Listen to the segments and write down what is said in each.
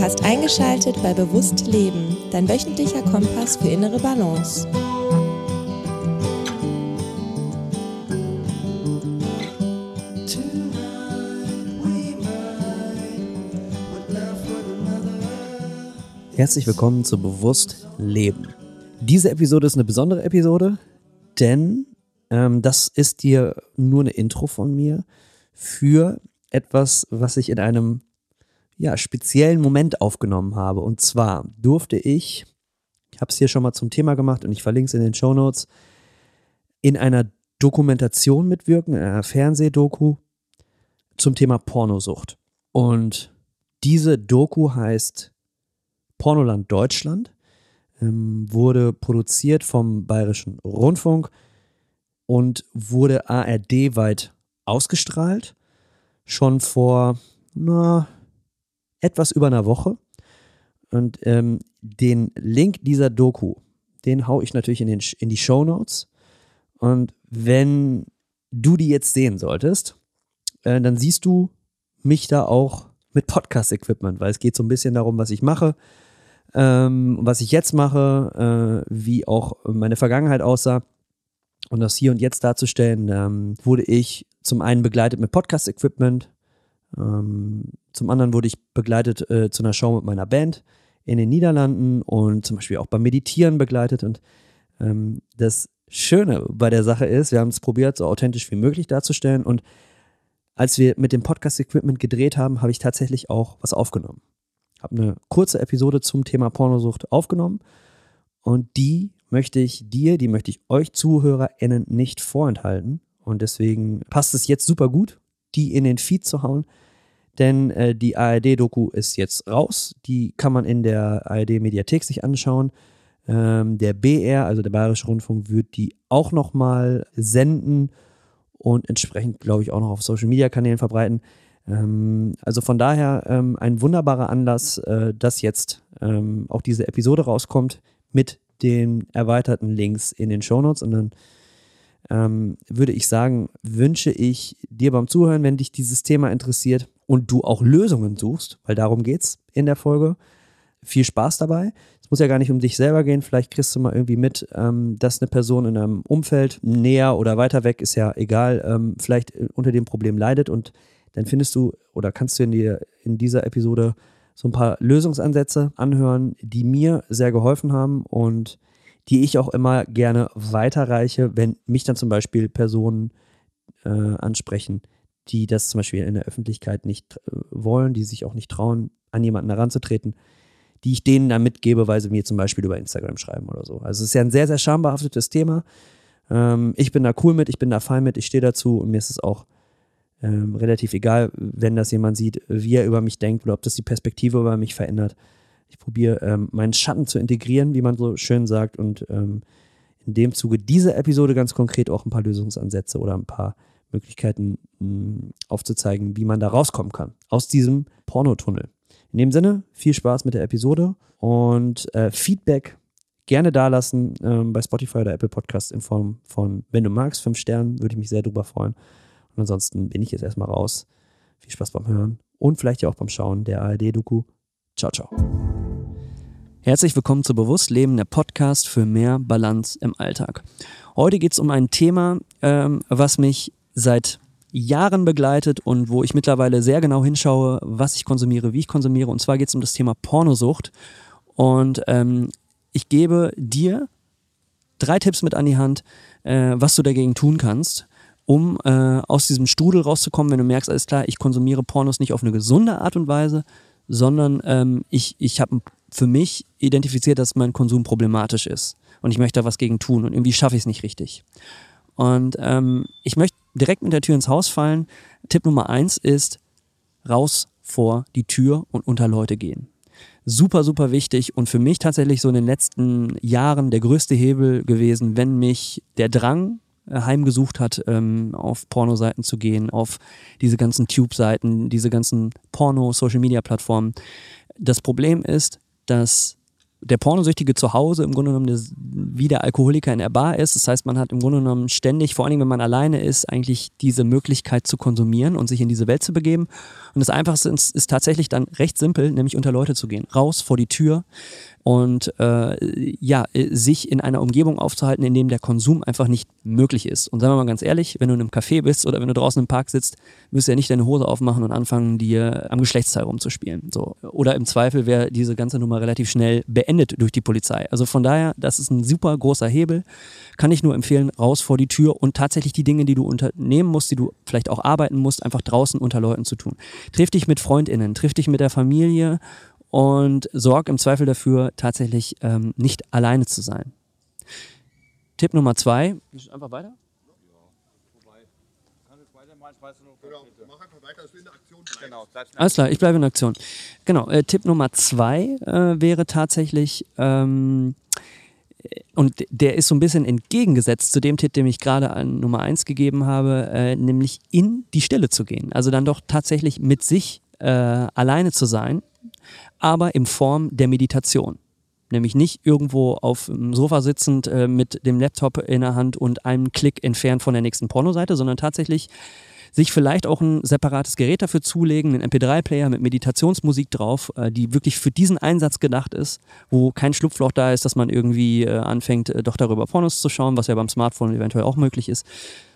Du hast eingeschaltet bei Bewusst Leben, dein wöchentlicher Kompass für innere Balance. Herzlich willkommen zu Bewusst Leben. Diese Episode ist eine besondere Episode, denn ähm, das ist dir nur eine Intro von mir für etwas, was ich in einem ja, speziellen Moment aufgenommen habe. Und zwar durfte ich, ich habe es hier schon mal zum Thema gemacht und ich verlinke es in den Show Notes, in einer Dokumentation mitwirken, in einer Fernsehdoku zum Thema Pornosucht. Und diese Doku heißt Pornoland Deutschland, ähm, wurde produziert vom Bayerischen Rundfunk und wurde ARD-weit ausgestrahlt. Schon vor, na, etwas über einer Woche. Und ähm, den Link dieser Doku, den haue ich natürlich in, den, in die Show Notes. Und wenn du die jetzt sehen solltest, äh, dann siehst du mich da auch mit Podcast-Equipment, weil es geht so ein bisschen darum, was ich mache, ähm, was ich jetzt mache, äh, wie auch meine Vergangenheit aussah. Und das hier und jetzt darzustellen, ähm, wurde ich zum einen begleitet mit Podcast-Equipment, ähm, zum anderen wurde ich begleitet äh, zu einer Show mit meiner Band in den Niederlanden und zum Beispiel auch beim Meditieren begleitet. Und ähm, das Schöne bei der Sache ist, wir haben es probiert, so authentisch wie möglich darzustellen. Und als wir mit dem Podcast-Equipment gedreht haben, habe ich tatsächlich auch was aufgenommen. Habe eine kurze Episode zum Thema Pornosucht aufgenommen und die möchte ich dir, die möchte ich euch ZuhörerInnen nicht vorenthalten. Und deswegen passt es jetzt super gut, die in den Feed zu hauen denn äh, die ARD-Doku ist jetzt raus. Die kann man in der ARD-Mediathek sich anschauen. Ähm, der BR, also der Bayerische Rundfunk, wird die auch nochmal senden und entsprechend, glaube ich, auch noch auf Social-Media-Kanälen verbreiten. Ähm, also von daher ähm, ein wunderbarer Anlass, äh, dass jetzt ähm, auch diese Episode rauskommt mit den erweiterten Links in den Shownotes und dann ähm, würde ich sagen, wünsche ich dir beim Zuhören, wenn dich dieses Thema interessiert, und du auch Lösungen suchst, weil darum geht es in der Folge. Viel Spaß dabei. Es muss ja gar nicht um dich selber gehen. Vielleicht kriegst du mal irgendwie mit, ähm, dass eine Person in einem Umfeld näher oder weiter weg, ist ja egal, ähm, vielleicht äh, unter dem Problem leidet und dann findest du oder kannst du in, die, in dieser Episode so ein paar Lösungsansätze anhören, die mir sehr geholfen haben und die ich auch immer gerne weiterreiche, wenn mich dann zum Beispiel Personen äh, ansprechen, die das zum Beispiel in der Öffentlichkeit nicht äh, wollen, die sich auch nicht trauen, an jemanden heranzutreten, die ich denen dann mitgebe, weil sie mir zum Beispiel über Instagram schreiben oder so. Also es ist ja ein sehr, sehr schambehaftetes Thema. Ähm, ich bin da cool mit, ich bin da fein mit, ich stehe dazu und mir ist es auch ähm, relativ egal, wenn das jemand sieht, wie er über mich denkt oder ob das die Perspektive über mich verändert. Ich probiere ähm, meinen Schatten zu integrieren, wie man so schön sagt, und ähm, in dem Zuge dieser Episode ganz konkret auch ein paar Lösungsansätze oder ein paar Möglichkeiten mh, hm, aufzuzeigen, wie man da rauskommen kann aus diesem Pornotunnel. In dem Sinne, viel Spaß mit der Episode und äh, Feedback gerne dalassen ähm, bei Spotify oder Apple Podcasts in Form von, wenn du magst, fünf Sternen, würde ich mich sehr drüber freuen. Und ansonsten bin ich jetzt erstmal raus. Viel Spaß beim Hören und vielleicht ja auch beim Schauen der ARD-Doku. Ciao, ciao. Herzlich willkommen zu Bewusstleben, der Podcast für mehr Balance im Alltag. Heute geht es um ein Thema, ähm, was mich seit Jahren begleitet und wo ich mittlerweile sehr genau hinschaue, was ich konsumiere, wie ich konsumiere. Und zwar geht es um das Thema Pornosucht. Und ähm, ich gebe dir drei Tipps mit an die Hand, äh, was du dagegen tun kannst, um äh, aus diesem Strudel rauszukommen, wenn du merkst, alles klar, ich konsumiere Pornos nicht auf eine gesunde Art und Weise, sondern ähm, ich, ich habe für mich identifiziert, dass mein Konsum problematisch ist. Und ich möchte da was gegen tun und irgendwie schaffe ich es nicht richtig. Und ähm, ich möchte direkt mit der Tür ins Haus fallen. Tipp Nummer eins ist, raus vor die Tür und unter Leute gehen. Super, super wichtig und für mich tatsächlich so in den letzten Jahren der größte Hebel gewesen, wenn mich der Drang äh, heimgesucht hat, ähm, auf Pornoseiten zu gehen, auf diese ganzen Tube-Seiten, diese ganzen Porno-Social-Media-Plattformen. Das Problem ist, dass der Pornosüchtige zu Hause im Grunde genommen wie der Alkoholiker in der Bar ist. Das heißt, man hat im Grunde genommen ständig, vor allem wenn man alleine ist, eigentlich diese Möglichkeit zu konsumieren und sich in diese Welt zu begeben. Und das Einfachste ist, ist tatsächlich dann recht simpel, nämlich unter Leute zu gehen. Raus vor die Tür, und äh, ja, äh, sich in einer Umgebung aufzuhalten, in dem der Konsum einfach nicht möglich ist. Und sagen wir mal ganz ehrlich, wenn du in einem Café bist oder wenn du draußen im Park sitzt, wirst du ja nicht deine Hose aufmachen und anfangen, dir am Geschlechtsteil rumzuspielen. So. Oder im Zweifel wäre diese ganze Nummer relativ schnell beendet durch die Polizei. Also von daher, das ist ein super großer Hebel. Kann ich nur empfehlen, raus vor die Tür und tatsächlich die Dinge, die du unternehmen musst, die du vielleicht auch arbeiten musst, einfach draußen unter Leuten zu tun. Triff dich mit FreundInnen, triff dich mit der Familie und sorg im Zweifel dafür, tatsächlich ähm, nicht alleine zu sein. Tipp Nummer zwei. Einfach weiter? Genau, Alles klar, ich bleibe in Aktion. Genau, äh, Tipp Nummer zwei äh, wäre tatsächlich, ähm, und der ist so ein bisschen entgegengesetzt zu dem Tipp, den ich gerade an Nummer eins gegeben habe, äh, nämlich in die Stille zu gehen. Also dann doch tatsächlich mit sich äh, alleine zu sein aber in Form der Meditation. Nämlich nicht irgendwo auf dem Sofa sitzend äh, mit dem Laptop in der Hand und einem Klick entfernt von der nächsten Pornoseite, sondern tatsächlich sich vielleicht auch ein separates Gerät dafür zulegen, einen MP3-Player mit Meditationsmusik drauf, äh, die wirklich für diesen Einsatz gedacht ist, wo kein Schlupfloch da ist, dass man irgendwie äh, anfängt, äh, doch darüber Pornos zu schauen, was ja beim Smartphone eventuell auch möglich ist,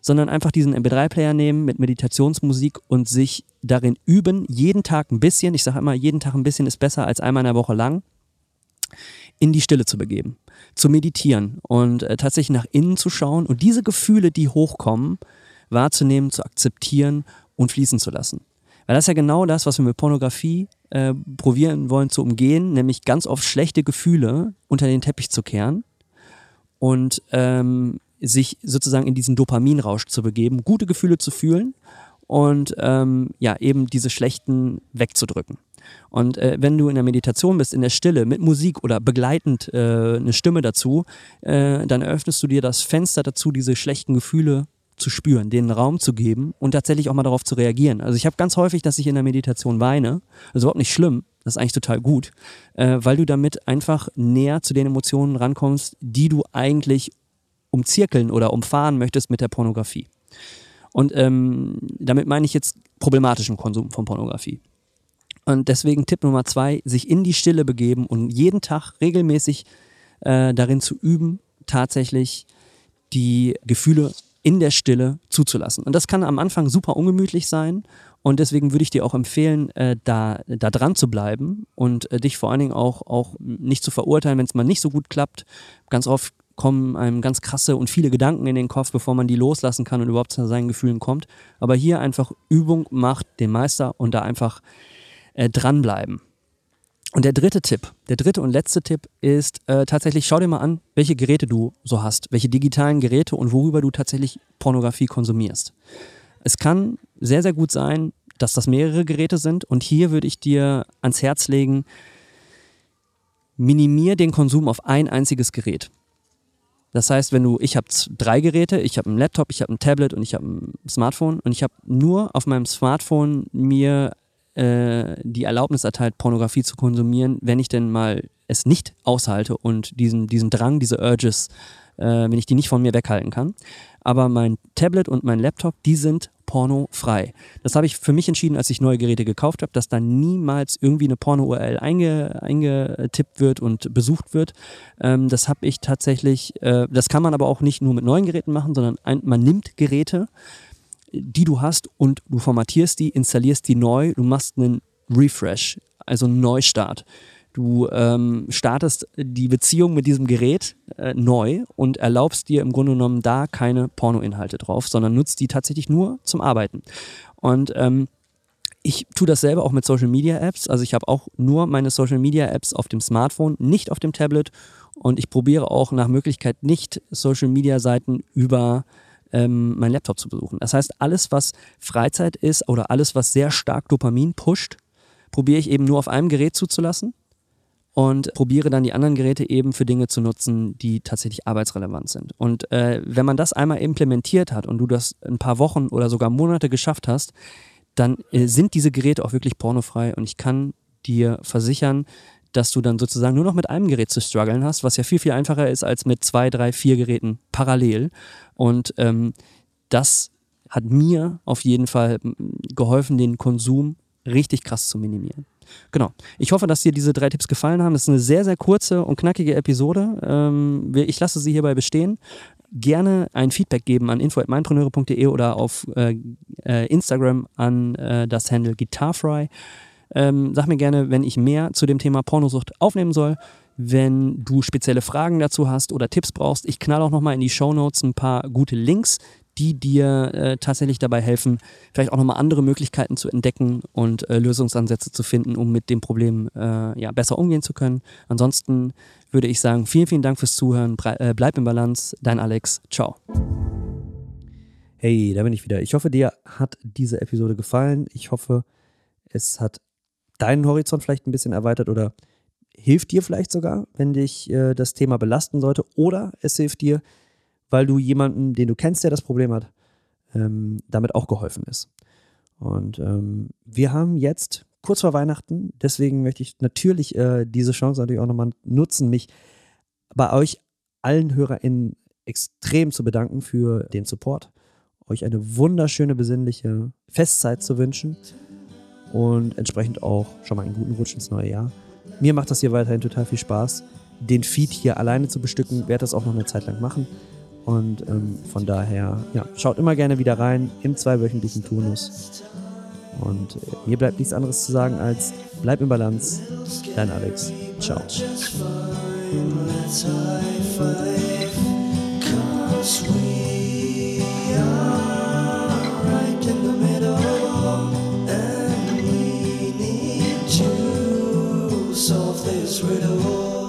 sondern einfach diesen MP3-Player nehmen mit Meditationsmusik und sich darin üben, jeden Tag ein bisschen, ich sage immer, jeden Tag ein bisschen ist besser als einmal in der Woche lang, in die Stille zu begeben, zu meditieren und äh, tatsächlich nach innen zu schauen und diese Gefühle, die hochkommen, wahrzunehmen, zu akzeptieren und fließen zu lassen. Weil das ist ja genau das, was wir mit Pornografie äh, probieren wollen zu umgehen, nämlich ganz oft schlechte Gefühle unter den Teppich zu kehren und ähm, sich sozusagen in diesen Dopaminrausch zu begeben, gute Gefühle zu fühlen und ähm, ja, eben diese schlechten wegzudrücken. Und äh, wenn du in der Meditation bist, in der Stille, mit Musik oder begleitend äh, eine Stimme dazu, äh, dann eröffnest du dir das Fenster dazu, diese schlechten Gefühle zu spüren, denen Raum zu geben und tatsächlich auch mal darauf zu reagieren. Also ich habe ganz häufig, dass ich in der Meditation weine. Das ist überhaupt nicht schlimm. Das ist eigentlich total gut, äh, weil du damit einfach näher zu den Emotionen rankommst, die du eigentlich umzirkeln oder umfahren möchtest mit der Pornografie. Und ähm, damit meine ich jetzt problematischen Konsum von Pornografie. Und deswegen Tipp Nummer zwei, sich in die Stille begeben und jeden Tag regelmäßig äh, darin zu üben, tatsächlich die Gefühle in der Stille zuzulassen. Und das kann am Anfang super ungemütlich sein. Und deswegen würde ich dir auch empfehlen, äh, da, da dran zu bleiben und äh, dich vor allen Dingen auch, auch nicht zu verurteilen, wenn es mal nicht so gut klappt. Ganz oft kommen einem ganz krasse und viele Gedanken in den Kopf, bevor man die loslassen kann und überhaupt zu seinen Gefühlen kommt. Aber hier einfach Übung macht den Meister und da einfach äh, dranbleiben. Und der dritte Tipp, der dritte und letzte Tipp ist äh, tatsächlich, schau dir mal an, welche Geräte du so hast, welche digitalen Geräte und worüber du tatsächlich Pornografie konsumierst. Es kann sehr, sehr gut sein, dass das mehrere Geräte sind und hier würde ich dir ans Herz legen, minimier den Konsum auf ein einziges Gerät. Das heißt, wenn du, ich habe drei Geräte, ich habe einen Laptop, ich habe ein Tablet und ich habe ein Smartphone und ich habe nur auf meinem Smartphone mir äh, die Erlaubnis erteilt, Pornografie zu konsumieren, wenn ich denn mal es nicht aushalte und diesen, diesen Drang, diese Urges, äh, wenn ich die nicht von mir weghalten kann. Aber mein Tablet und mein Laptop, die sind pornofrei. Das habe ich für mich entschieden, als ich neue Geräte gekauft habe, dass da niemals irgendwie eine Porno-URL einge, eingetippt wird und besucht wird. Ähm, das habe ich tatsächlich, äh, das kann man aber auch nicht nur mit neuen Geräten machen, sondern ein, man nimmt Geräte, die du hast und du formatierst die, installierst die neu, du machst einen Refresh, also einen Neustart. Du ähm, startest die Beziehung mit diesem Gerät äh, neu und erlaubst dir im Grunde genommen da keine Pornoinhalte drauf, sondern nutzt die tatsächlich nur zum Arbeiten. Und ähm, ich tue das selber auch mit Social Media Apps. Also ich habe auch nur meine Social Media Apps auf dem Smartphone, nicht auf dem Tablet. Und ich probiere auch nach Möglichkeit nicht Social Media Seiten über ähm, meinen Laptop zu besuchen. Das heißt, alles, was Freizeit ist oder alles, was sehr stark Dopamin pusht, probiere ich eben nur auf einem Gerät zuzulassen und probiere dann die anderen Geräte eben für Dinge zu nutzen, die tatsächlich arbeitsrelevant sind. Und äh, wenn man das einmal implementiert hat und du das ein paar Wochen oder sogar Monate geschafft hast, dann äh, sind diese Geräte auch wirklich pornofrei und ich kann dir versichern, dass du dann sozusagen nur noch mit einem Gerät zu strugglen hast, was ja viel, viel einfacher ist als mit zwei, drei, vier Geräten parallel. Und ähm, das hat mir auf jeden Fall geholfen, den Konsum richtig krass zu minimieren. Genau. Ich hoffe, dass dir diese drei Tipps gefallen haben. Das ist eine sehr, sehr kurze und knackige Episode. Ähm, ich lasse sie hierbei bestehen. Gerne ein Feedback geben an info.meinpreneure.de oder auf äh, äh, Instagram an äh, das Handle Guitarfry. Ähm, sag mir gerne, wenn ich mehr zu dem Thema Pornosucht aufnehmen soll. Wenn du spezielle Fragen dazu hast oder Tipps brauchst, ich knall auch nochmal in die Show Notes ein paar gute Links, die dir äh, tatsächlich dabei helfen, vielleicht auch nochmal andere Möglichkeiten zu entdecken und äh, Lösungsansätze zu finden, um mit dem Problem äh, ja, besser umgehen zu können. Ansonsten würde ich sagen, vielen, vielen Dank fürs Zuhören. Bre äh, bleib im Balance. Dein Alex. Ciao. Hey, da bin ich wieder. Ich hoffe, dir hat diese Episode gefallen. Ich hoffe, es hat deinen Horizont vielleicht ein bisschen erweitert oder hilft dir vielleicht sogar, wenn dich äh, das Thema belasten sollte. Oder es hilft dir, weil du jemanden, den du kennst, der das Problem hat, ähm, damit auch geholfen ist. Und ähm, wir haben jetzt kurz vor Weihnachten, deswegen möchte ich natürlich äh, diese Chance natürlich auch nochmal nutzen, mich bei euch allen HörerInnen extrem zu bedanken für den Support, euch eine wunderschöne, besinnliche Festzeit zu wünschen und entsprechend auch schon mal einen guten Rutsch ins neue Jahr. Mir macht das hier weiterhin total viel Spaß. Den Feed hier alleine zu bestücken, werde das auch noch eine Zeit lang machen. Und ähm, von daher, ja, schaut immer gerne wieder rein im zweiwöchentlichen Turnus. Und äh, mir bleibt nichts anderes zu sagen als bleib im Balance. Dein Alex. Ciao. solve this riddle.